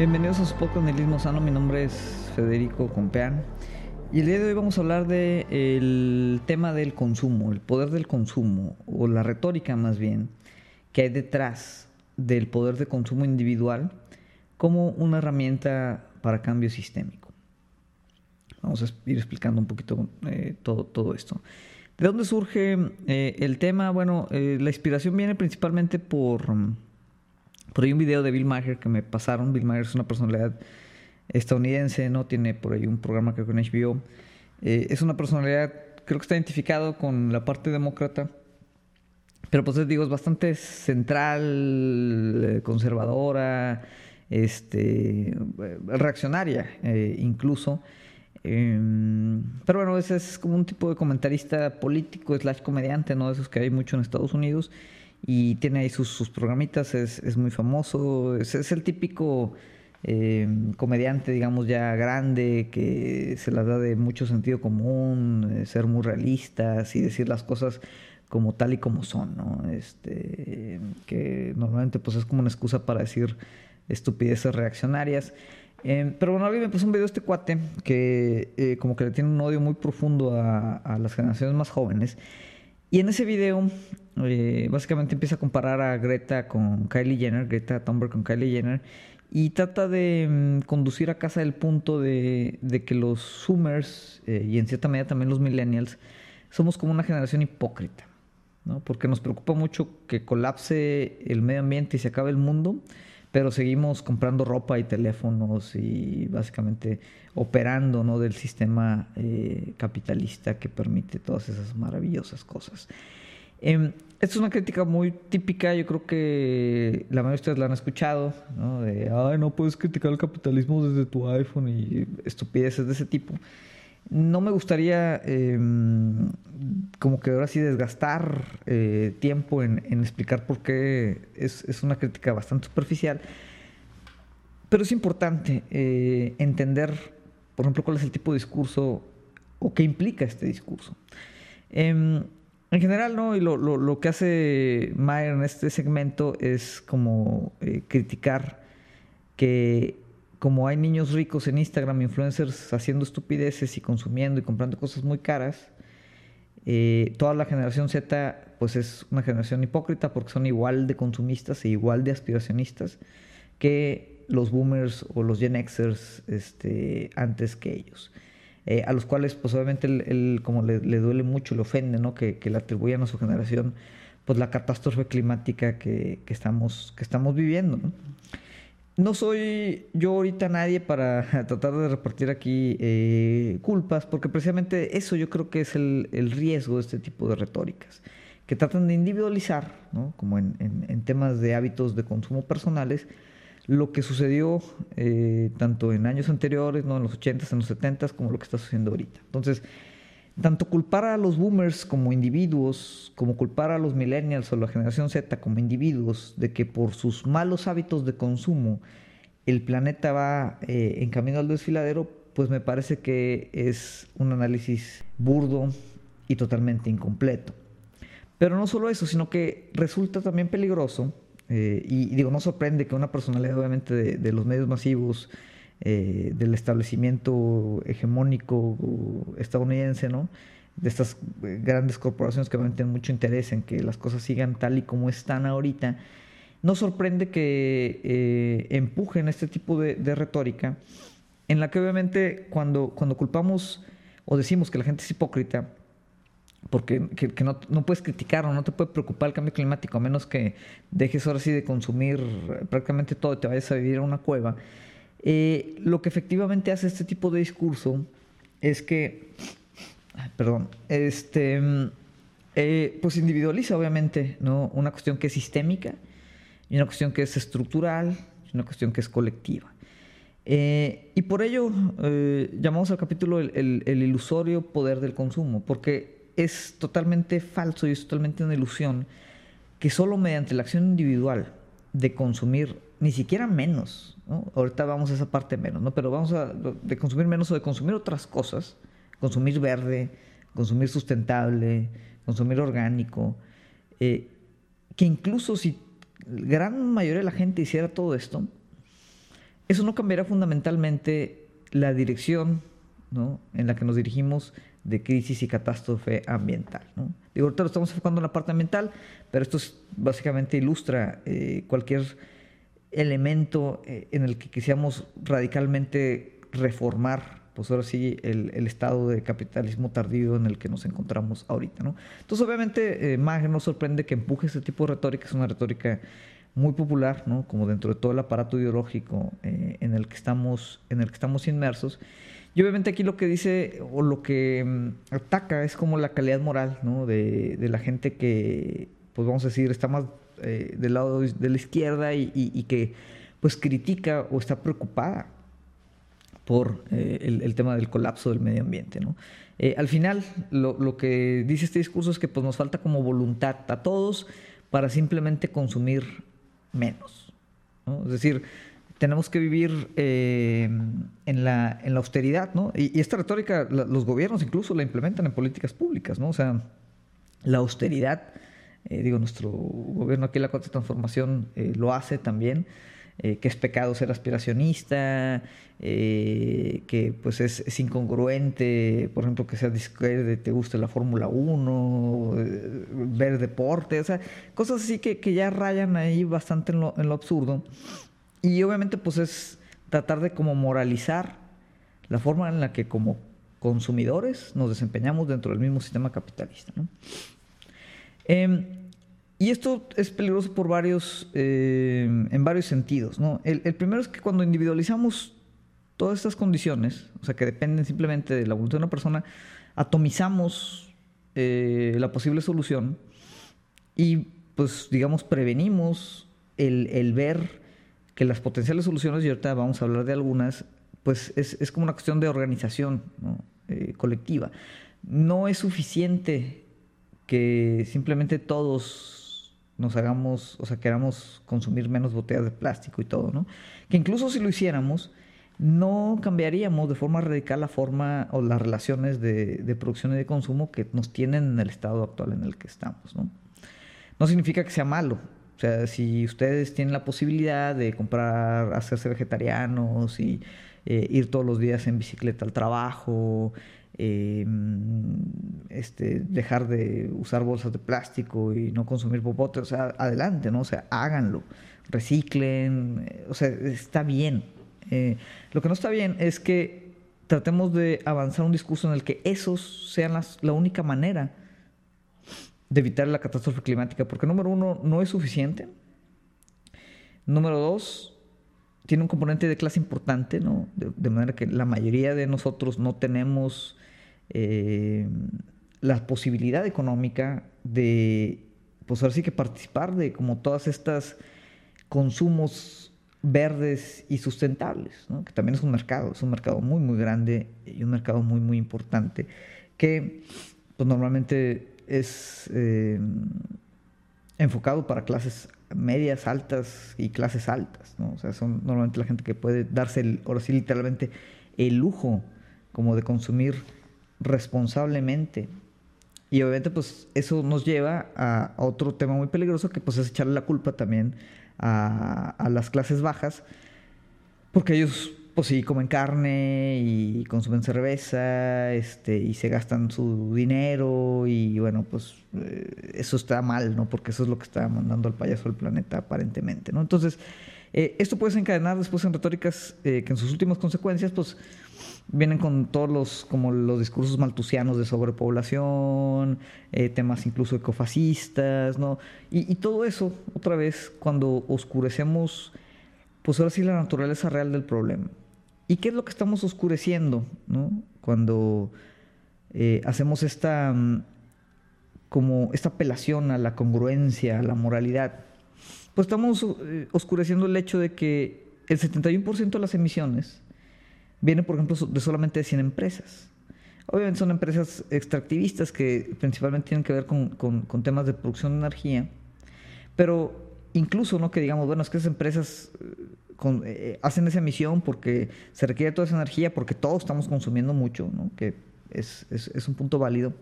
Bienvenidos a su podcast Nihilismo Sano. Mi nombre es Federico Compeán. Y el día de hoy vamos a hablar del tema del consumo, el poder del consumo, o la retórica más bien, que hay detrás del poder de consumo individual como una herramienta para cambio sistémico. Vamos a ir explicando un poquito eh, todo, todo esto. ¿De dónde surge eh, el tema? Bueno, eh, la inspiración viene principalmente por por ahí un video de Bill Maher que me pasaron. Bill Maher es una personalidad estadounidense, ¿no? Tiene por ahí un programa que con HBO. Eh, es una personalidad, creo que está identificado con la parte demócrata. Pero pues les digo, es bastante central, eh, conservadora, este, reaccionaria eh, incluso. Em, pero bueno, ese es como un tipo de comentarista político slash comediante, ¿no? De esos que hay mucho en Estados Unidos y tiene ahí sus, sus programitas, es, es, muy famoso, es, el típico eh, comediante, digamos, ya grande, que se las da de mucho sentido común, eh, ser muy realistas y decir las cosas como tal y como son, ¿no? Este, que normalmente pues es como una excusa para decir estupideces reaccionarias. Eh, pero bueno, alguien me puso un video de este cuate que como que le tiene un odio muy profundo a las generaciones más jóvenes. Y en ese video eh, básicamente empieza a comparar a Greta con Kylie Jenner, Greta Thunberg con Kylie Jenner, y trata de mm, conducir a casa el punto de, que los Zoomers, eh, y en cierta medida también los Millennials, somos como una generación hipócrita, ¿no? porque nos preocupa mucho que colapse el medio ambiente y se acabe el mundo, pero seguimos comprando ropa y teléfonos y básicamente operando ¿no? del sistema eh, capitalista que permite todas esas maravillosas cosas. Eh, esta es una crítica muy típica, yo creo que la mayoría de ustedes la han escuchado, ¿no? De, ay, no puedes criticar el capitalismo desde tu iPhone y estupideces de ese tipo. No me gustaría em, como que ahora sí desgastar eh, tiempo en, explicar por qué es, una crítica bastante superficial, pero es importante eh, entender, por ejemplo, cuál es el tipo de discurso o qué implica este discurso. En general, ¿no? Y lo, lo, lo, que hace Mayer en este segmento es como eh, criticar que como hay niños ricos en Instagram, influencers haciendo estupideces y consumiendo y comprando cosas muy caras, eh, toda la generación Z pues es una generación hipócrita porque son igual de consumistas e igual de aspiracionistas que los boomers o los Gen Xers este, antes que ellos. Eh, a los cuales pues obviamente él, como le, duele mucho, le ofende, ¿no? Que, le atribuyan a su generación pues la catástrofe climática que, estamos, que estamos viviendo, ¿no? No soy yo ahorita nadie para tratar de repartir aquí eh, culpas, porque precisamente eso yo creo que es el, riesgo de este tipo de retóricas, que tratan de individualizar, ¿no? como en, en temas de hábitos de consumo personales, lo que sucedió eh, tanto en años anteriores, ¿no? en los 80s, en los 70s, como lo que está sucediendo ahorita. Entonces, tanto culpar a los boomers como individuos, como culpar a los millennials o la generación Z como individuos de que por sus malos hábitos de consumo el planeta va eh, en camino al desfiladero, pues me parece que es un análisis burdo y totalmente incompleto. Pero no solo eso, sino que resulta también peligroso eh, y, digo, no sorprende que una personalidad obviamente de, los medios masivos, eh, del establecimiento hegemónico estadounidense, ¿no? de estas eh, grandes corporaciones que obviamente tienen mucho interés en que las cosas sigan tal y como están ahorita, no sorprende que empujen este tipo de, de, retórica en la que obviamente cuando, cuando culpamos o decimos que la gente es hipócrita, porque que, no, no, puedes criticar o no te puede preocupar el cambio climático a menos que dejes ahora sí de consumir prácticamente todo y te vayas a vivir en una cueva. Eh, lo que efectivamente hace este tipo de discurso es que, perdón, este, eh, pues individualiza obviamente ¿no? una cuestión que es sistémica y una cuestión que es estructural una cuestión que es colectiva. Eh, y por ello llamamos al capítulo el ilusorio poder del consumo, porque es totalmente falso y es totalmente una ilusión que solo mediante la acción individual de consumir ni siquiera menos, ahorita vamos a esa parte menos, ¿no? pero vamos a de consumir menos o de consumir otras cosas, consumir verde, consumir sustentable, consumir orgánico, eh, que incluso si gran mayoría de la gente hiciera todo esto, eso no cambiará fundamentalmente la dirección ¿no? en la que nos dirigimos de crisis y catástrofe ambiental. ¿no? Digo, ahorita lo estamos enfocando en la parte ambiental, pero esto básicamente ilustra eh, cualquier elemento eh, en el que quisiéramos radicalmente reformar, pues ahora sí, el, estado de capitalismo tardío en el que nos encontramos ahorita. ¿no? Entonces, obviamente, eh, no sorprende que empuje este tipo de retórica, es una retórica muy popular, ¿no? como dentro de todo el aparato ideológico eh, en, el que estamos, en el que estamos inmersos. Y obviamente aquí lo que dice o lo que mm, ataca es como la calidad moral de, la gente que, pues vamos a decir, está más eh, del lado de la izquierda y, que pues critica o está preocupada por eh, el, tema del colapso del medio ambiente. Eh, al final, lo, que dice este discurso es que pues, nos falta como voluntad a todos para simplemente consumir menos. ¿no? Es decir, tenemos que vivir eh, en, la, en la austeridad, ¿no? Y, esta retórica los gobiernos incluso la implementan en políticas públicas, ¿no? O sea, la austeridad, eh, digo, nuestro gobierno aquí, la Cuarta Transformación, eh, lo hace también, que es pecado ser aspiracionista, que pues es, incongruente, por ejemplo, que sea que te guste la Fórmula 1, ver deporte, o sea, cosas así que, que ya rayan ahí bastante en lo, en lo absurdo. Y obviamente pues es tratar de como moralizar la forma en la que como consumidores nos desempeñamos dentro del mismo sistema capitalista. Em, y esto es peligroso por varios, em, en varios sentidos. El, primero es que cuando individualizamos todas estas condiciones, o sea, que dependen simplemente de la voluntad de una persona, atomizamos eh, la posible solución y, pues, digamos, prevenimos el, el ver que las potenciales soluciones, y ahorita vamos a hablar de algunas, pues es, como una cuestión de organización eh, colectiva. No es suficiente que simplemente todos nos hagamos, o sea, queramos consumir menos botellas de plástico y todo, ¿no? Que incluso si lo hiciéramos, no cambiaríamos de forma radical la forma o las relaciones de, de, producción y de consumo que nos tienen en el estado actual en el que estamos, ¿no? No significa que sea malo, o sea, si ustedes tienen la posibilidad de comprar, hacerse vegetarianos y eh, ir todos los días en bicicleta al trabajo, eh, este, dejar de usar bolsas de plástico y no consumir popote, o sea, adelante, ¿no? O sea, háganlo, reciclen, eh, o sea, está bien. lo que no está bien es que tratemos de avanzar un discurso en el que esos sean las, la única manera de evitar la catástrofe climática, porque número uno, no es suficiente. Número dos, tiene un componente de clase importante, ¿no? De, manera que la mayoría de nosotros no tenemos eh, la posibilidad económica de, pues ahora sí que participar de como todas estas consumos verdes y sustentables, que también es un mercado, es un mercado muy, muy grande y un mercado muy, muy importante, que pues normalmente es eh, enfocado para clases medias, altas y clases altas, ¿no? O sea, son normalmente la gente que puede darse, el, ahora sí, literalmente, el lujo como de consumir responsablemente. Y obviamente, pues, eso nos lleva a, otro tema muy peligroso, que pues es echarle la culpa también a, a las clases bajas, porque ellos pues sí, comen carne y consumen cerveza, este, y se gastan su dinero y bueno, pues eh, eso está mal, ¿no? Porque eso es lo que está mandando al payaso al planeta aparentemente, ¿no? Entonces, eh, esto puede desencadenar después en retóricas eh, que en sus últimas consecuencias, pues vienen con todos los, como los discursos maltusianos de sobrepoblación, temas incluso ecofascistas, ¿no? Y, y todo eso, otra vez, cuando oscurecemos, pues ahora sí la naturaleza real del problema. ¿Y qué es lo que estamos oscureciendo ¿no? cuando eh, hacemos esta, mm, como esta apelación a la congruencia, a la moralidad? Pues estamos eh, oscureciendo el hecho de que el 71% de las emisiones viene, por ejemplo, de solamente de 100 empresas. Obviamente son empresas extractivistas que principalmente tienen que ver con, con temas de producción de energía, pero incluso, ¿no? Que digamos, bueno, es que esas empresas eh, hacen esa emisión porque se requiere toda esa energía, porque todos estamos consumiendo mucho, ¿no? que es, es, un punto válido.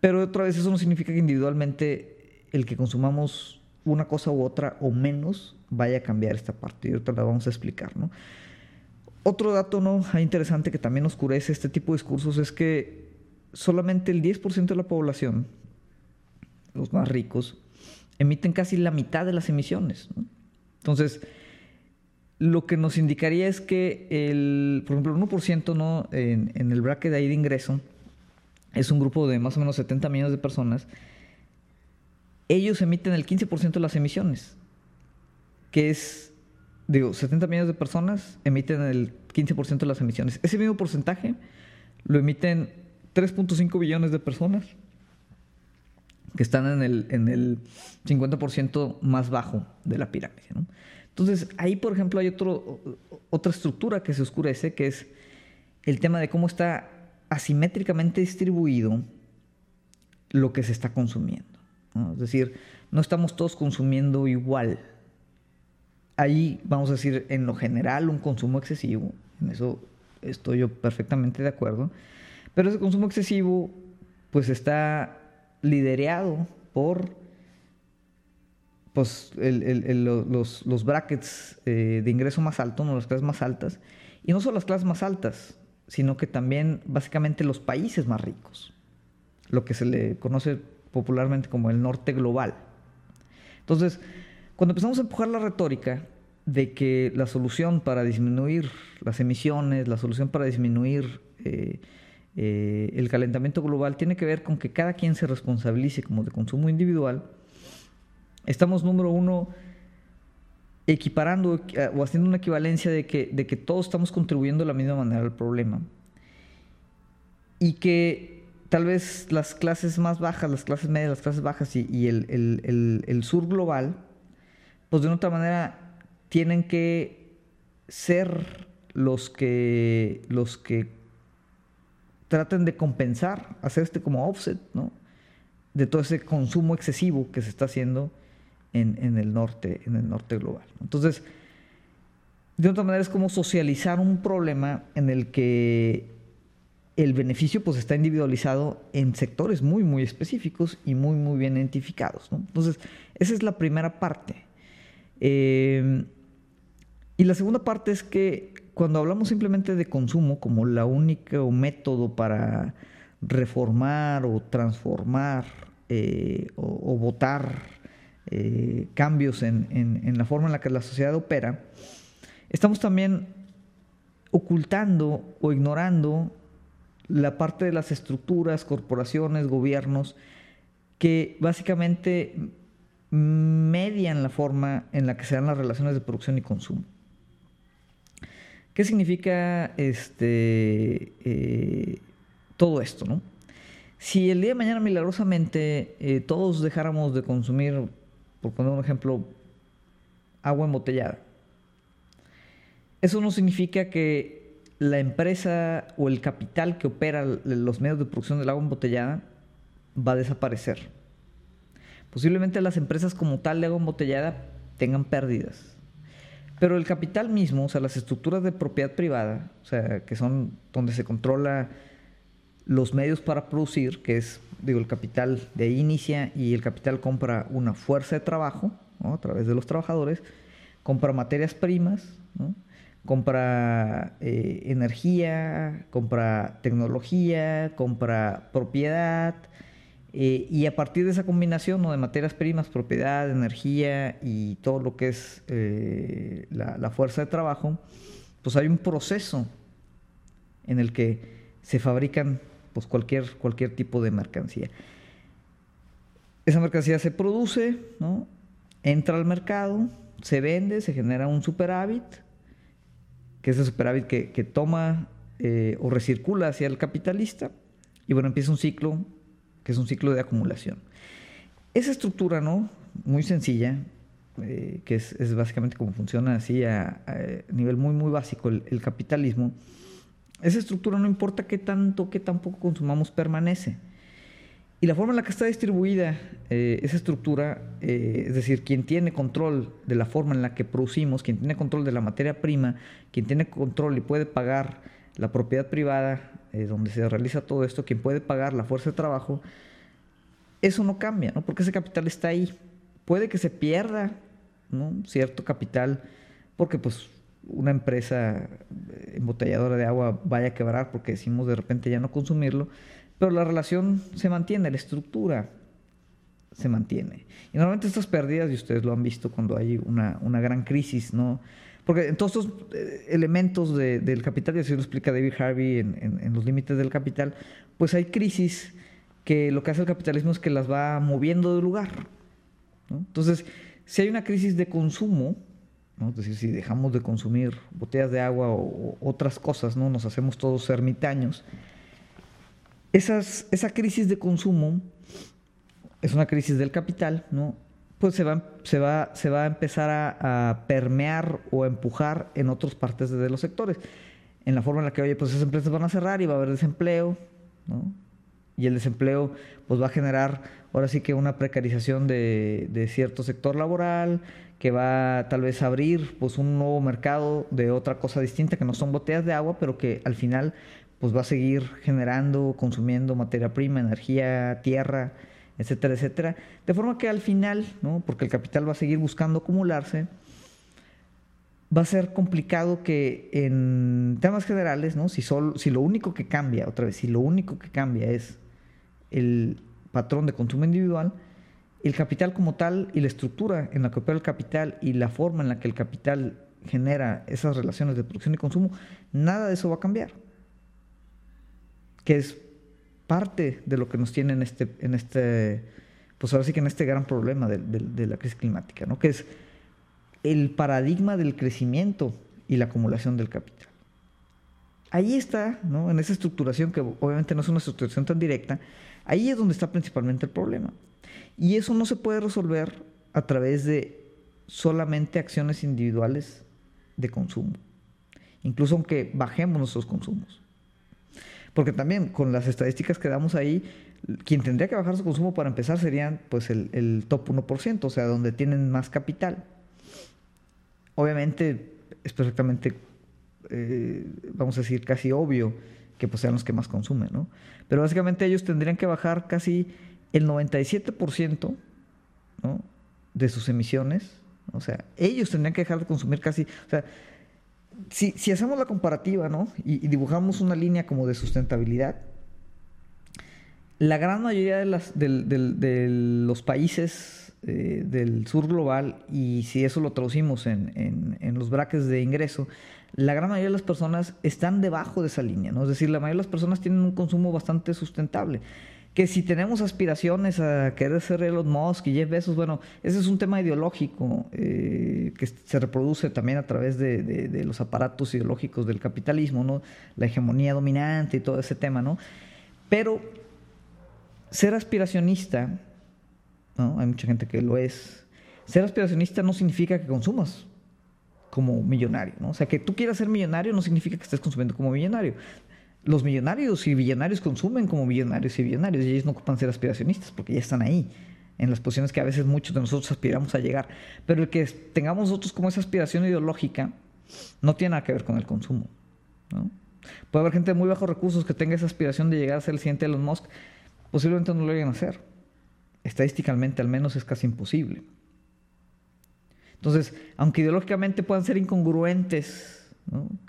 Pero otra vez eso no significa que individualmente el que consumamos una cosa u otra o menos vaya a cambiar esta parte. Y ahorita la vamos a explicar. Otro dato ¿no? interesante que también oscurece este tipo de discursos es que solamente el 10% de la población, los más ricos, emiten casi la mitad de las emisiones. Entonces, lo que nos indicaría es que, el, por ejemplo, el 1% ¿no? en, el bracket de ahí de ingreso es un grupo de más o menos 70 millones de personas. Ellos emiten el 15% de las emisiones, que es digo, 70 millones de personas emiten el 15% de las emisiones. Ese mismo porcentaje lo emiten 3.5 billones de personas que están en el, en el 50% más bajo de la pirámide. Entonces, ahí, por ejemplo, hay otro, otra estructura que se oscurece, que es el tema de cómo está asimétricamente distribuido lo que se está consumiendo. Es decir, no estamos todos consumiendo igual hay, vamos a decir, en lo general un consumo excesivo, en eso estoy yo perfectamente de acuerdo, pero ese consumo excesivo pues está liderado por pues, los, brackets eh, de ingreso más alto, no las clases más altas, y no solo las clases más altas, sino que también básicamente los países más ricos, lo que se le conoce popularmente como el norte global. Entonces, cuando empezamos a empujar la retórica de que la solución para disminuir las emisiones, la solución para disminuir eh, eh, el calentamiento global tiene que ver con que cada quien se responsabilice como de consumo individual, estamos número uno equiparando eh, o haciendo una equivalencia de que, de que todos estamos contribuyendo de la misma manera al problema. Y que tal vez las clases más bajas, las clases medias, las clases bajas y, el sur global, pues de otra manera tienen que ser los que, los que traten de compensar, hacer este como offset, ¿no? De todo ese consumo excesivo que se está haciendo en, el norte, en el norte global. Entonces, de otra manera es como socializar un problema en el que el beneficio pues está individualizado en sectores muy muy específicos y muy muy bien identificados. Entonces, esa es la primera parte. Em, y la segunda parte es que cuando hablamos simplemente de consumo como la única método para reformar o transformar eh, o, votar eh, cambios en, en, la forma en la que la sociedad opera, estamos también ocultando o ignorando la parte de las estructuras, corporaciones, gobiernos, que básicamente median la forma en la que se dan las relaciones de producción y consumo. ¿Qué significa este, eh, todo esto? ¿no? Si el día de mañana milagrosamente eh, todos dejáramos de consumir, por poner un ejemplo, agua embotellada, eso no significa que la empresa o el capital que opera los medios de producción del agua embotellada va a desaparecer Posiblemente las empresas como tal de agua embotellada tengan pérdidas. Pero el capital mismo, o sea, las estructuras de propiedad privada, o sea, que son donde se controla los medios para producir, que es, digo, el capital de ahí inicia y el capital compra una fuerza de trabajo, a través de los trabajadores, compra materias primas, compra eh, energía, compra tecnología, compra propiedad, eh, y a partir de esa combinación de materias primas, propiedad, energía y todo lo que es eh, la, fuerza de trabajo, pues hay un proceso en el que se fabrican pues cualquier, cualquier tipo de mercancía. Esa mercancía se produce, ¿no? entra al mercado, se vende, se genera un superávit, que es el superávit que, toma eh, o recircula hacia el capitalista, y bueno, empieza un ciclo que es un ciclo de acumulación. Esa estructura, ¿no? Muy sencilla, eh, que es, básicamente como funciona así a, nivel muy, muy básico el, capitalismo. Esa estructura no importa qué tanto, qué tan poco consumamos, permanece. Y la forma en la que está distribuida eh, esa estructura, eh, es decir, quien tiene control de la forma en la que producimos, quien tiene control de la materia prima, quien tiene control y puede pagar la propiedad privada, eh, donde se realiza todo esto, quien puede pagar la fuerza de trabajo, eso no cambia, ¿no? Porque ese capital está ahí. puede que se pierda cierto capital porque pues una empresa embotelladora de agua vaya a quebrar porque decimos de repente ya no consumirlo, pero la relación se mantiene, la estructura se mantiene. Y normalmente estas pérdidas, y ustedes lo han visto cuando hay una, una gran crisis, ¿no? Porque en todos estos eh, elementos del capital, y así lo explica David Harvey en, en, los límites del capital, pues hay crisis que lo que hace el capitalismo es que las va moviendo de lugar. Entonces, si hay una crisis de consumo, ¿no? es decir, si dejamos de consumir botellas de agua o, otras cosas, ¿no? nos hacemos todos ermitaños, esas, esa crisis de consumo es una crisis del capital, ¿no? pues se va, se va, se va a empezar a, permear o a empujar en otras partes de los sectores. En la forma en la que, oye, pues esas empresas van a cerrar y va a haber desempleo, ¿no? Y el desempleo pues va a generar ahora sí que una precarización de, de cierto sector laboral, que va tal vez a abrir pues un nuevo mercado de otra cosa distinta que no son botellas de agua, pero que al final pues va a seguir generando, consumiendo materia prima, energía, tierra, etcétera, etcétera. De forma que al final, ¿no? porque el capital va a seguir buscando acumularse, va a ser complicado que en temas generales, ¿no? si, solo, si lo único que cambia, otra vez, si lo único que cambia es el patrón de consumo individual, el capital como tal y la estructura en la que opera el capital y la forma en la que el capital genera esas relaciones de producción y consumo, nada de eso va a cambiar. Que es parte de lo que nos tiene en este, en este pues ahora sí que en este gran problema de, la crisis climática, ¿no? que es el paradigma del crecimiento y la acumulación del capital. Ahí está, ¿no? en esa estructuración que obviamente no es una estructuración tan directa, ahí es donde está principalmente el problema. Y eso no se puede resolver a través de solamente acciones individuales de consumo, incluso aunque bajemos nuestros consumos. Porque también con las estadísticas que damos ahí, quien tendría que bajar su consumo para empezar serían pues el, top 1%, o sea, donde tienen más capital. Obviamente es perfectamente, eh, vamos a decir, casi obvio que pues sean los que más consumen, ¿no? Pero básicamente ellos tendrían que bajar casi el 97% ¿no? de sus emisiones. O sea, ellos tendrían que dejar de consumir casi, o sea, si, hacemos la comparativa, ¿no? Y, dibujamos una línea como de sustentabilidad, la gran mayoría de, los países eh, del sur global, y si eso lo traducimos en, los brackets de ingreso, la gran mayoría de las personas están debajo de esa línea, ¿no? Es decir, la mayoría de las personas tienen un consumo bastante sustentable que si tenemos aspiraciones a querer ser Elon Musk y Jeff Bezos, bueno, ese es un tema ideológico eh, que se reproduce también a través de, los aparatos ideológicos del capitalismo, ¿no? La hegemonía dominante y todo ese tema, ¿no? Pero ser aspiracionista, ¿no? Hay mucha gente que lo es. Ser aspiracionista no significa que consumas como millonario, ¿no? O sea, que tú quieras ser millonario no significa que estés consumiendo como millonario los millonarios y billonarios consumen como millonarios y billonarios y ellos no ocupan ser aspiracionistas porque ya están ahí, en las posiciones que a veces muchos de nosotros aspiramos a llegar. Pero el que tengamos nosotros como esa aspiración ideológica no tiene nada que ver con el consumo. Puede haber gente de muy bajos recursos que tenga esa aspiración de llegar a ser el siguiente Elon Musk, posiblemente no lo lleguen a hacer. Estadísticamente al menos es casi imposible. Entonces, aunque ideológicamente puedan ser incongruentes,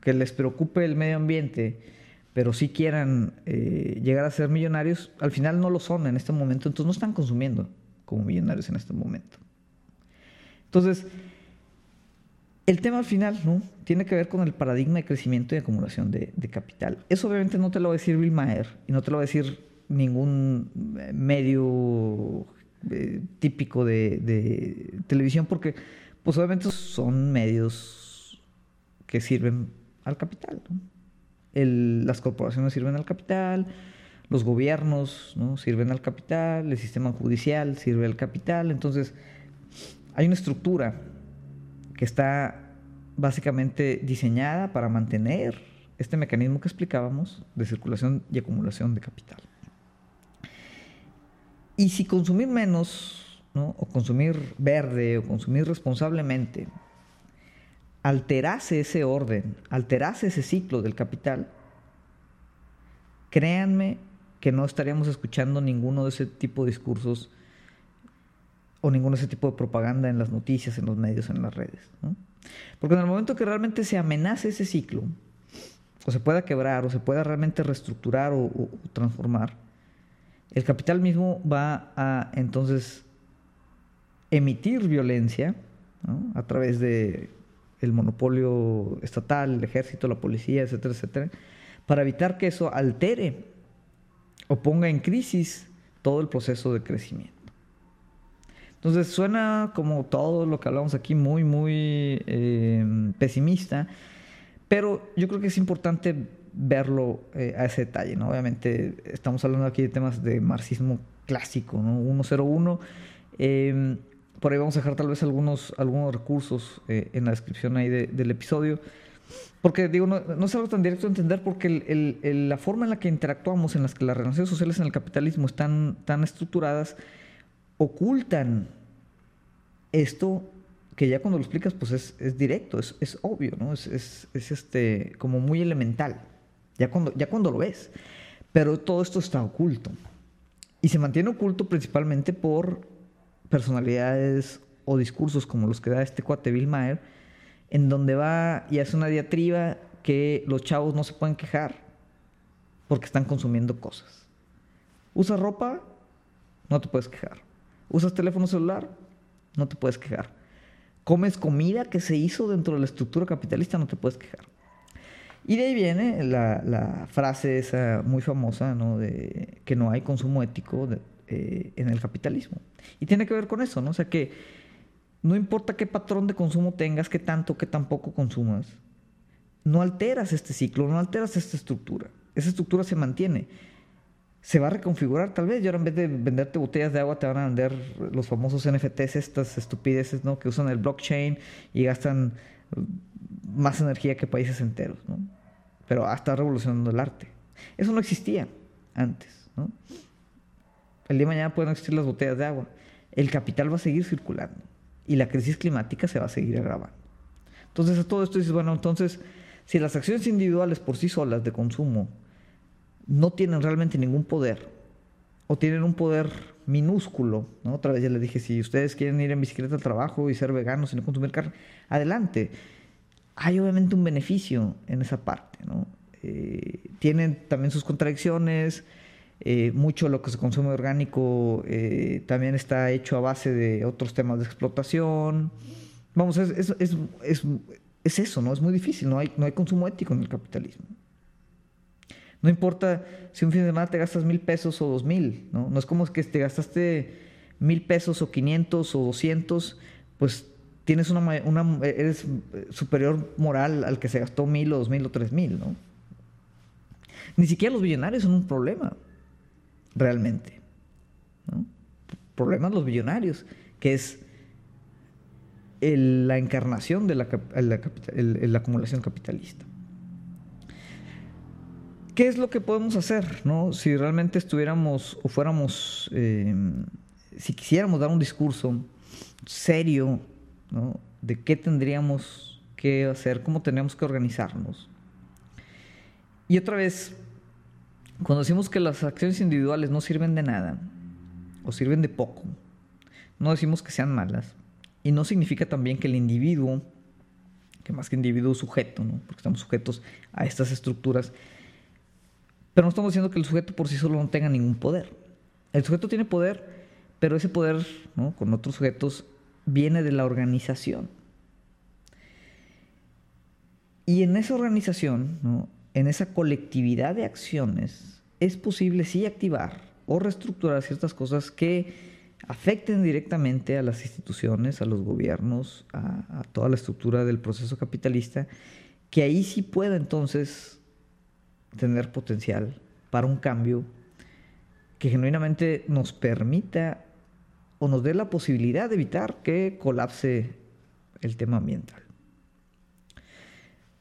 que les preocupe el medio ambiente, pero si quieran eh, llegar a ser millonarios, al final no lo son en este momento, entonces no están consumiendo como millonarios en este momento. Entonces, el tema al final ¿no? tiene que ver con el paradigma de crecimiento y acumulación de, capital. Eso obviamente no te lo va a decir Bill Maher y no te lo va a decir ningún eh, medio eh, típico de, de, televisión porque pues obviamente son medios que sirven al capital. ¿no? Las corporaciones sirven al capital, los gobiernos ¿no? sirven al capital, el sistema judicial sirve al capital. Entonces, hay una estructura que está básicamente diseñada para mantener este mecanismo que explicábamos de circulación y acumulación de capital. Y si consumir menos, ¿no? o consumir verde, o consumir responsablemente, alterase ese orden, alterase ese ciclo del capital, créanme que no estaríamos escuchando ninguno de ese tipo de discursos o ningún ese tipo de propaganda en las noticias, en los medios, en las redes. Porque en el momento que realmente se amenace ese ciclo, o se pueda quebrar, o se pueda realmente reestructurar o, transformar, el capital mismo va a entonces emitir violencia a través de el monopolio estatal, el ejército, la policía, etcétera, etcétera, para evitar que eso altere o ponga en crisis todo el proceso de crecimiento. Entonces suena como todo lo que hablamos aquí muy, muy eh, pesimista, pero yo creo que es importante verlo eh, a ese detalle, ¿no? Obviamente estamos hablando aquí de temas de marxismo clásico, ¿no? 101. Em, por ahí vamos a dejar tal vez algunos, algunos recursos eh, en la descripción ahí del episodio. Porque digo, no, no, es algo tan directo de entender porque la forma en la que interactuamos, en las que las relaciones sociales en el capitalismo están tan estructuradas, ocultan esto que ya cuando lo explicas, pues es, directo, es, obvio, ¿no? Es, este, como muy elemental, ya cuando, ya cuando lo ves. Pero todo esto está oculto. Y se mantiene oculto principalmente por personalidades o discursos como los que da este cuate Bill Maher, en donde va y hace una diatriba que los chavos no se pueden quejar porque están consumiendo cosas. ¿Usas ropa? No te puedes quejar. ¿Usas teléfono celular? No te puedes quejar. ¿Comes comida que se hizo dentro de la estructura capitalista? No te puedes quejar. Y de ahí viene la, frase esa muy famosa, ¿no? De que no hay consumo ético eh, en el capitalismo. Y tiene que ver con eso, ¿no? O sea que no importa qué patrón de consumo tengas, qué tanto, qué tan poco consumas, no alteras este ciclo, no alteras esta estructura. Esa estructura se mantiene se va a reconfigurar tal vez. Y ahora en vez de venderte botellas de agua, te van a vender los famosos NFTs, estas estupideces, ¿no? Que usan el blockchain y gastan más energía que países enteros, ¿no? Pero hasta revolucionando el arte. Eso no existía antes, ¿no? El día de mañana pueden existir las botellas de agua. El capital va a seguir circulando y la crisis climática se va a seguir agravando. Entonces, a todo esto dices, bueno, entonces, si las acciones individuales por sí solas de consumo no tienen realmente ningún poder o tienen un poder minúsculo, ¿no? Otra vez ya les dije, si ustedes quieren ir en bicicleta al trabajo y ser veganos y no consumir carne, adelante. Hay obviamente un beneficio en esa parte, ¿no? Eh, tienen también sus contradicciones, eh, mucho lo que se consume orgánico eh, también está hecho a base de otros temas de explotación. Vamos, es, es, es, es, eso, ¿no? Es muy difícil, no hay, no hay consumo ético en el capitalismo. No importa si un fin de semana te gastas mil pesos o dos mil, ¿no? No es como que te gastaste mil pesos o quinientos o doscientos, pues tienes una, una, eres superior moral al que se gastó mil o dos mil o tres mil, ¿no? Ni siquiera los billonarios son un problema, realmente. ¿no? Problemas los billonarios, que es la encarnación de la acumulación capitalista. ¿Qué es lo que podemos hacer, no? Si realmente estuviéramos o fuéramos, eh, si quisiéramos dar un discurso serio, ¿no? De qué tendríamos que hacer, cómo tenemos que organizarnos. Y otra vez, cuando decimos que las acciones individuales no sirven de nada, o sirven de poco, no decimos que sean malas, y no significa también que el individuo, que más que individuo sujeto, ¿no? porque estamos sujetos a estas estructuras, pero no estamos diciendo que el sujeto por sí solo no tenga ningún poder. El sujeto tiene poder, pero ese poder, con otros sujetos, viene de la organización. Y en esa organización, en esa colectividad de acciones, es posible sí activar o reestructurar ciertas cosas que afecten directamente a las instituciones, a los gobiernos, a, toda la estructura del proceso capitalista, que ahí sí pueda entonces tener potencial para un cambio que genuinamente nos permita o nos dé la posibilidad de evitar que colapse el tema ambiental.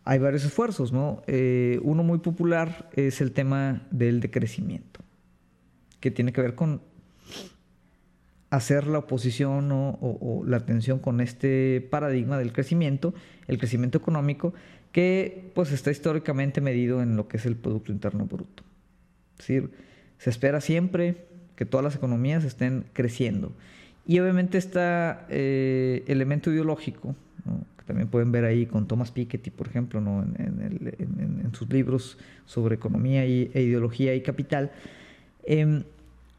Hay varios esfuerzos, ¿no? Eh, uno muy popular es el tema del decrecimiento, que tiene que ver con hacer la oposición o, la atención con este paradigma del crecimiento, el crecimiento económico, que pues está históricamente medido en lo que es el Producto Interno Bruto. Es decir, se espera siempre que todas las economías estén creciendo. Y obviamente está eh, elemento ideológico, que también pueden ver ahí con Thomas Piketty, por ejemplo, ¿no? en, sus libros sobre economía y, e ideología y capital. Em,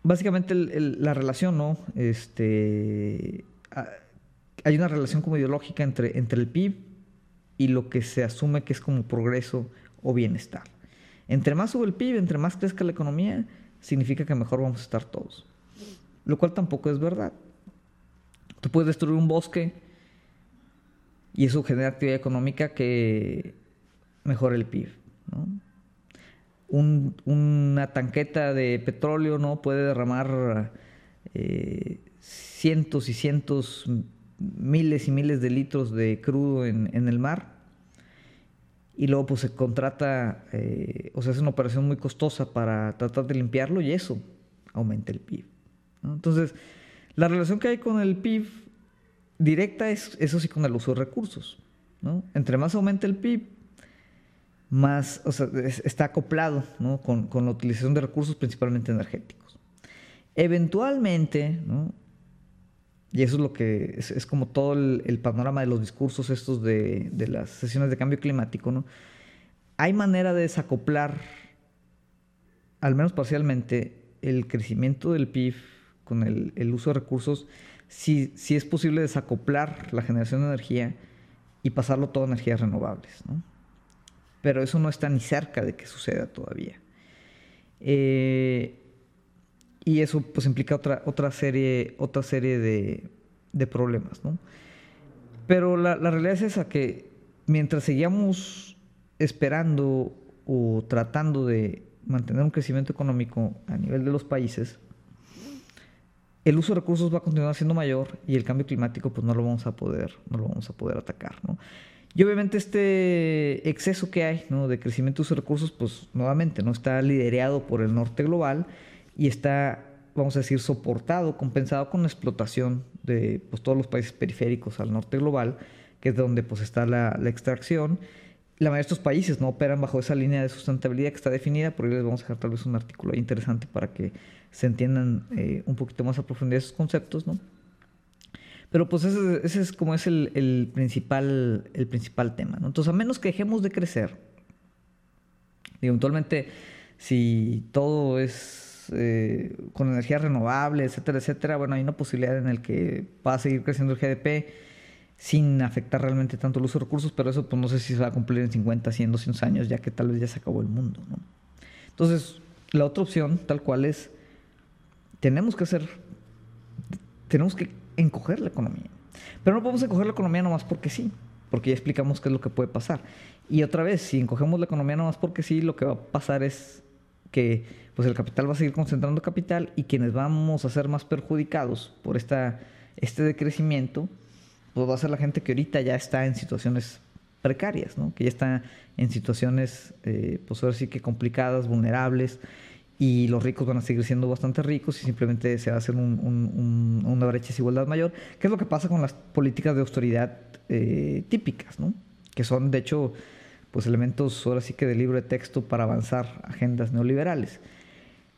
básicamente la relación, ¿no? Este, hay una relación como ideológica entre, entre el PIB y lo que se asume que es como progreso o bienestar. Entre más sube el PIB, entre más crezca la economía, significa que mejor vamos a estar todos. Lo cual tampoco es verdad. Tú puedes destruir un bosque y eso genera actividad económica que mejora el PIB. una tanqueta de petróleo no puede derramar eh, cientos y cientos, miles y miles de litros de crudo en, el mar. Y luego pues se contrata, eh, o sea, es una operación muy costosa para tratar de limpiarlo y eso aumenta el PIB. Entonces, la relación que hay con el PIB directa es, eso sí, con el uso de recursos. ¿no? Entre más aumenta el PIB, más o sea, está acoplado ¿no? con, con, la utilización de recursos principalmente energéticos. Eventualmente, ¿no? y eso es lo que es, como todo el, el, panorama de los discursos estos de, de, las sesiones de cambio climático, ¿no? hay manera de desacoplar, al menos parcialmente, el crecimiento del PIB con el, el uso de recursos si, si es posible desacoplar la generación de energía y pasarlo todo a energías renovables. ¿no? Pero eso no está ni cerca de que suceda todavía. Eh, y eso pues implica otra, otra serie, otra serie de, de problemas. ¿no? Pero la, la, realidad es esa, que mientras seguíamos esperando o tratando de mantener un crecimiento económico a nivel de los países, el uso de recursos va a continuar siendo mayor y el cambio climático pues no lo vamos a poder, no lo vamos a poder atacar, ¿no? Y obviamente este exceso que hay ¿no? de crecimiento de uso de recursos, pues nuevamente no está liderado por el norte global y está, vamos a decir, soportado, compensado con la explotación de pues, todos los países periféricos al norte global, que es donde pues está la, la extracción. La mayoría de estos países no operan bajo esa línea de sustentabilidad que está definida, por ahí les vamos a dejar tal vez un artículo interesante para que se entiendan eh, un poquito más a profundidad esos conceptos, ¿no? Pero pues ese, es como es el, principal, el principal tema, ¿no? Entonces, a menos que dejemos de crecer, eventualmente, si todo es eh, con energía renovable, etcétera, etcétera, bueno, hay una posibilidad en la que va a seguir creciendo el GDP sin afectar realmente tanto el uso de recursos, pero eso pues no sé si se va a cumplir en 50, 100, 200 años, ya que tal vez ya se acabó el mundo. Entonces, la otra opción, tal cual, es tenemos que hacer, tenemos que encoger la economía. Pero no podemos encoger la economía nomás porque sí, porque ya explicamos qué es lo que puede pasar. Y otra vez, si encogemos la economía nomás porque sí, lo que va a pasar es que pues el capital va a seguir concentrando capital y quienes vamos a ser más perjudicados por esta, este decrecimiento, pues va a ser la gente que ahorita ya está en situaciones precarias, ¿no? que ya está en situaciones, eh, pues ahora sí que complicadas, vulnerables, y los ricos van a seguir siendo bastante ricos y simplemente se va a hacer una brecha de desigualdad mayor, que es lo que pasa con las políticas de austeridad eh, típicas, ¿no? que son de hecho pues elementos ahora sí que de libro de texto para avanzar agendas neoliberales.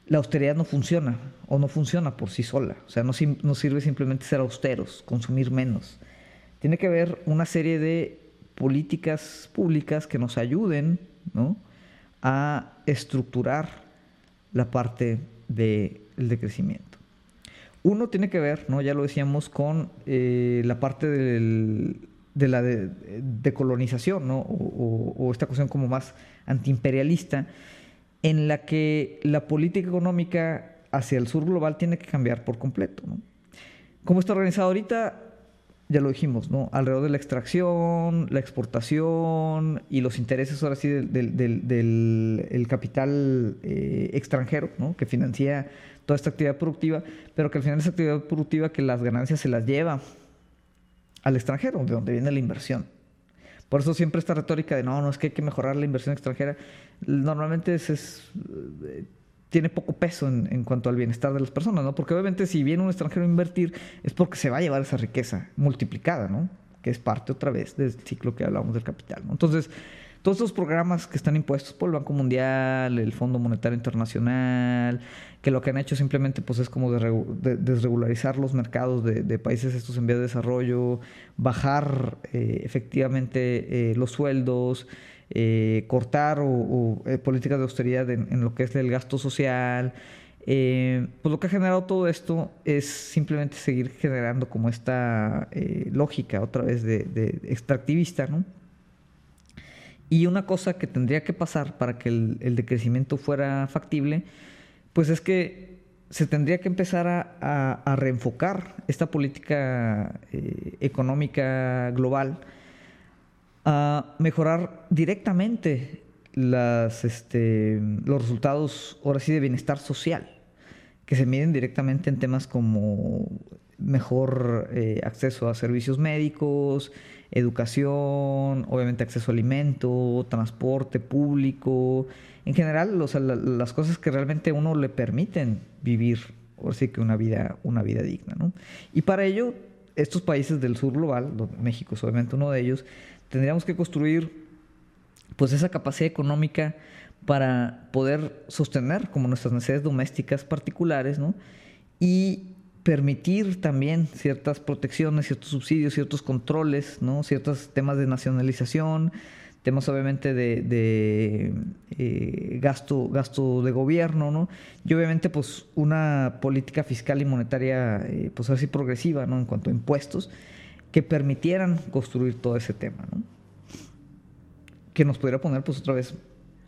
La austeridad no funciona o no funciona por sí sola, o sea, no sirve simplemente ser austeros, consumir menos. Tiene que haber una serie de políticas públicas que nos ayuden ¿no? a estructurar la parte del decrecimiento. Uno tiene que ver, ¿no? ya lo decíamos, con eh, la parte de la decolonización, ¿no? o, esta cuestión como más antiimperialista, en la que la política económica hacia el sur global tiene que cambiar por completo. ¿no? ¿Cómo está organizado ahorita? Ya lo dijimos, ¿no? Alrededor de la extracción, la exportación y los intereses ahora sí del, capital eh, extranjero, ¿no? Que financia toda esta actividad productiva, pero que al final esa actividad productiva que las ganancias se las lleva al extranjero, de donde viene la inversión. Por eso siempre esta retórica de no, no es que hay que mejorar la inversión extranjera, normalmente es tiene poco peso en, cuanto al bienestar de las personas, ¿no? Porque obviamente si viene un extranjero a invertir es porque se va a llevar esa riqueza multiplicada, ¿no? Que es parte otra vez del ciclo que hablábamos del capital. Entonces, todos esos programas que están impuestos por el Banco Mundial, el Fondo Monetario Internacional, que lo que han hecho simplemente pues es como desregularizar los mercados de, países estos en vía de desarrollo, bajar eh, efectivamente eh, los sueldos, eh, cortar o, políticas de austeridad en, lo que es el gasto social. pues lo que ha generado todo esto es simplemente seguir generando como esta lógica otra vez de, extractivista, ¿no? Y una cosa que tendría que pasar para que el, decrecimiento fuera factible, pues es que se tendría que empezar a, reenfocar esta política eh, económica global a mejorar directamente las, este, los resultados, ahora sí, de bienestar social, que se miden directamente en temas como mejor eh, acceso a servicios médicos, educación, obviamente acceso a alimento, transporte público, en general las cosas que realmente a uno le permiten vivir, o sí que una vida, una vida digna. ¿no? Y para ello, estos países del sur global, México es obviamente uno de ellos, tendríamos que construir pues esa capacidad económica para poder sostener como nuestras necesidades domésticas particulares, ¿no? Y permitir también ciertas protecciones, ciertos subsidios, ciertos controles, ¿no? ciertos temas de nacionalización, temas obviamente de, eh, gasto, gasto de gobierno, ¿no? Y obviamente pues una política fiscal y monetaria eh, pues así progresiva, ¿no? En cuanto a impuestos, que permitieran construir todo ese tema, ¿no? Que nos pudiera poner pues otra vez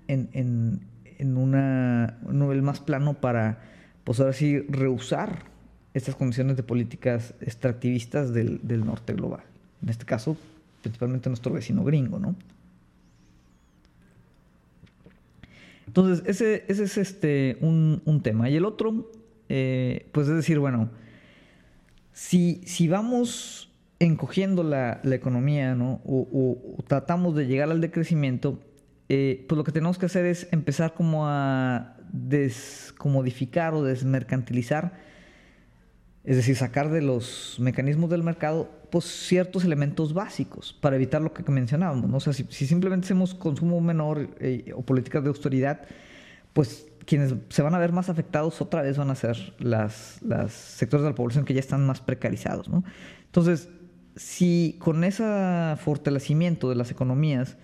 en, una, un nivel más plano para pues ahora sí rehusar estas condiciones de políticas extractivistas del, norte global. En este caso, principalmente nuestro vecino gringo, ¿no? Entonces, ese, es este, un, tema. Y el otro, eh, pues es decir, bueno, si, si vamos encogiendo la, economía, ¿no? O, tratamos de llegar al decrecimiento, eh, pues lo que tenemos que hacer es empezar como a descomodificar o desmercantilizar es decir, sacar de los mecanismos del mercado pues, ciertos elementos básicos para evitar lo que mencionábamos. ¿no? O sea, si, simplemente hacemos consumo menor eh, o políticas de austeridad, pues quienes se van a ver más afectados otra vez van a ser los las sectores de la población que ya están más precarizados. ¿no? Entonces, si con ese fortalecimiento de las economías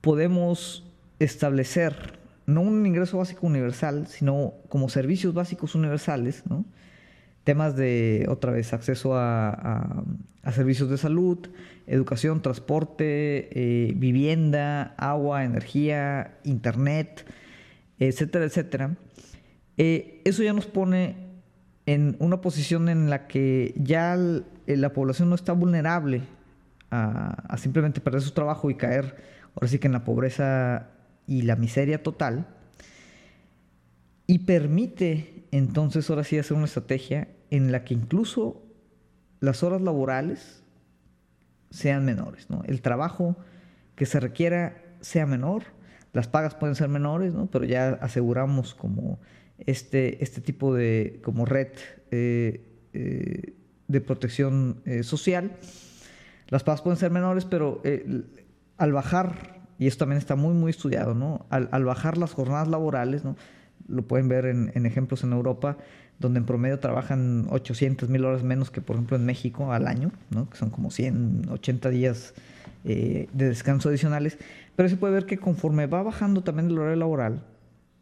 podemos establecer no un ingreso básico universal, sino como servicios básicos universales, ¿no? temas de, otra vez, acceso a, servicios de salud, educación, transporte, eh, vivienda, agua, energía, internet, etcétera, etcétera. Eh, eso ya nos pone en una posición en la que ya eh, la población no está vulnerable a, simplemente perder su trabajo y caer, ahora sí que en la pobreza y la miseria total, y permite entonces ahora sí hacer una estrategia en la que incluso las horas laborales sean menores, ¿no? El trabajo que se requiera sea menor, las pagas pueden ser menores, ¿no? Pero ya aseguramos como este, este tipo de como red eh, eh, de protección eh, social. Las pagas pueden ser menores, pero al bajar, y esto también está muy, muy estudiado, ¿no? Al, bajar las jornadas laborales, ¿no? Lo pueden ver en ejemplos en Europa, donde en promedio trabajan 800 mil horas menos que, por ejemplo, en México al año, ¿no? que son como 180 días eh, de descanso adicionales. Pero se puede ver que conforme va bajando también el horario laboral,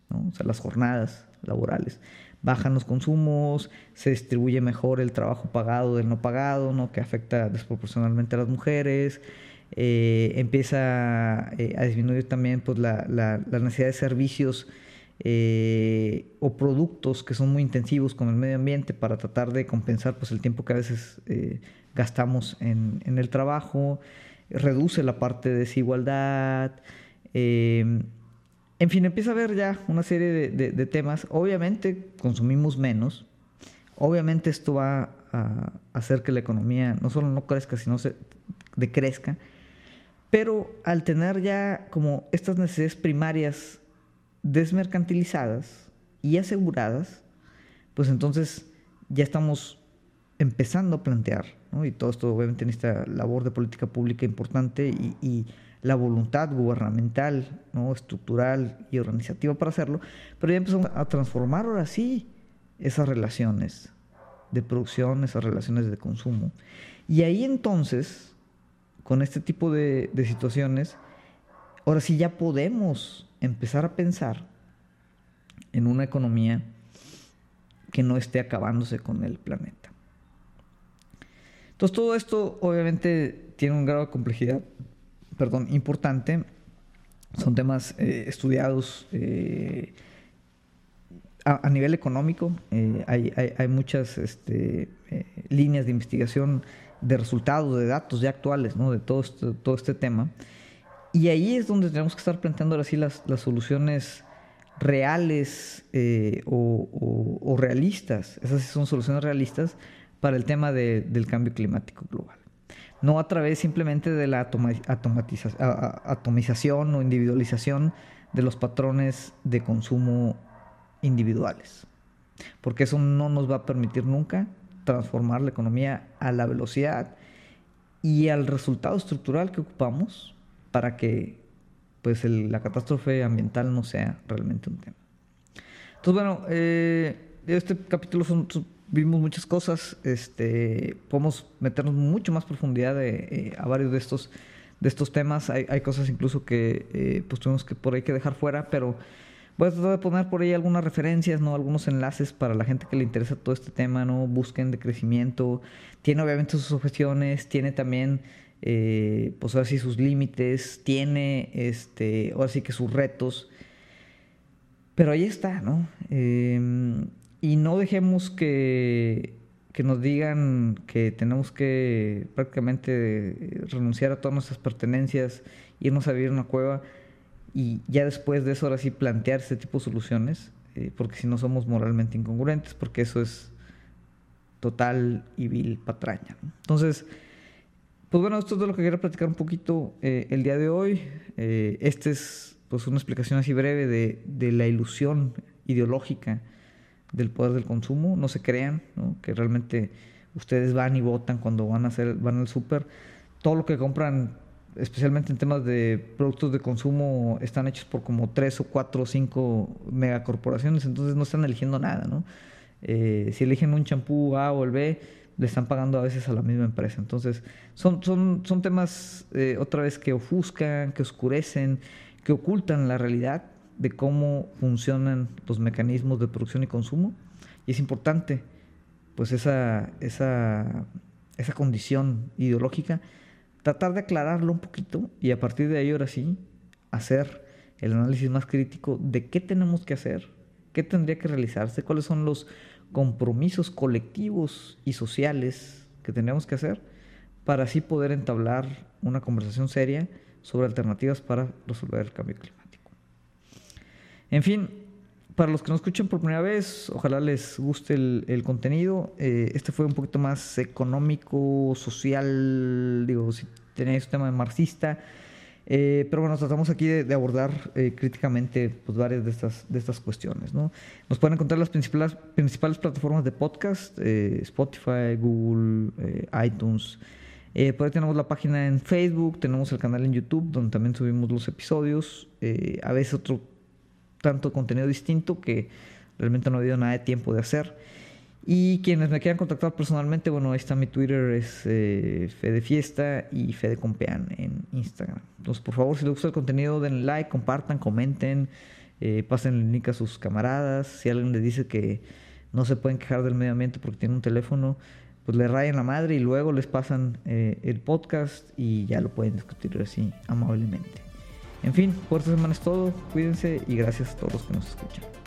¿no? o sea, las jornadas laborales, bajan los consumos, se distribuye mejor el trabajo pagado del no pagado, ¿no? que afecta desproporcionalmente a las mujeres. Eh, empieza eh, a disminuir también pues, la, la, la necesidad de servicios eh, o productos que son muy intensivos con el medio ambiente para tratar de compensar pues, el tiempo que a veces eh, gastamos en, el trabajo, reduce la parte de desigualdad, en fin, empieza a haber ya una serie de, temas. Obviamente consumimos menos, obviamente esto va a hacer que la economía no solo no crezca, sino se decrezca, pero al tener ya como estas necesidades primarias desmercantilizadas y aseguradas, pues entonces ya estamos empezando a plantear, y todo esto obviamente en esta labor de política pública importante y, la voluntad gubernamental, ¿no? estructural y organizativa para hacerlo, pero ya empezamos a transformar ahora sí esas relaciones de producción, esas relaciones de consumo. Y ahí entonces, con este tipo de, de situaciones, ahora sí ya podemos empezar a pensar en una economía que no esté acabándose con el planeta. Entonces todo esto obviamente tiene un grado de complejidad, perdón, importante. Son temas eh, estudiados eh, a, nivel económico. Eh, hay, muchas este, líneas de investigación de resultados, de datos ya actuales, ¿no? de todo este, todo este tema. Y ahí es donde tenemos que estar planteando ahora sí las, las soluciones reales o, realistas, esas son soluciones realistas para el tema del cambio climático global. No a través simplemente de la atomización o individualización de los patrones de consumo individuales, porque eso no nos va a permitir nunca transformar la economía a la velocidad y al resultado estructural que ocupamos para que pues la catástrofe ambiental no sea realmente un tema. Entonces, bueno, eh, este capítulo vimos muchas cosas, este, podemos meternos mucho más profundidad eh, a varios de estos, de estos temas, hay, cosas incluso que eh, pues tuvimos que por ahí que dejar fuera, pero voy a tratar de poner por ahí algunas referencias, ¿no? algunos enlaces para la gente que le interesa todo este tema, ¿no? busquen de crecimiento, tiene obviamente sus objeciones, tiene también eh, pues ahora sí sus límites, tiene este, ahora sí que sus retos, pero ahí está, ¿no? Y no dejemos que, que nos digan que tenemos que prácticamente renunciar a todas nuestras pertenencias, irnos a vivir en una cueva y ya después de eso ahora sí plantear ese tipo de soluciones, eh, porque si no somos moralmente incongruentes, porque eso es total y vil patraña. Entonces, pues bueno, esto es de lo que quería platicar un poquito eh, el día de hoy. Eh, esta es pues una explicación así breve de, la ilusión ideológica del poder del consumo. No se crean que realmente ustedes van y votan cuando van a hacer, van al súper. Todo lo que compran, especialmente en temas de productos de consumo, están hechos por como tres o cuatro o cinco megacorporaciones, entonces no están eligiendo nada, ¿no? Eh, si eligen un champú A o el B, le están pagando a veces a la misma empresa. Entonces, son, son, son temas eh, otra vez que ofuscan, que oscurecen, que ocultan la realidad de cómo funcionan los mecanismos de producción y consumo. Y es importante, pues, esa, esa, esa condición ideológica, tratar de aclararlo un poquito y a partir de ahí, ahora sí, hacer el análisis más crítico de qué tenemos que hacer, qué tendría que realizarse, cuáles son los compromisos colectivos y sociales que tenemos que hacer para así poder entablar una conversación seria sobre alternativas para resolver el cambio climático. En fin, para los que nos escuchan por primera vez, ojalá les guste el, contenido. Eh, este fue un poquito más económico, social, digo, si tenéis un tema de marxista, eh, pero bueno, tratamos aquí de, abordar eh, críticamente pues, varias de estas, de estas cuestiones. ¿no? Nos pueden encontrar las principales, principales plataformas de podcast, Spotify, Google, iTunes. por ahí tenemos la página en Facebook, tenemos el canal en YouTube, donde también subimos los episodios. a veces otro tanto contenido distinto que realmente no ha habido nada de tiempo de hacer. Y quienes me quieran contactar personalmente, bueno, ahí está mi Twitter, es eh, Fede Fiesta y Fede Compean en Instagram. Entonces, por favor, si les gusta el contenido, den like, compartan, comenten, eh, pasen el link a sus camaradas. Si alguien les dice que no se pueden quejar del medio ambiente porque tiene un teléfono, pues le rayan la madre y luego les pasan eh, el podcast y ya lo pueden discutir así amablemente. En fin, por esta semana es todo. Cuídense y gracias a todos los que nos escuchan.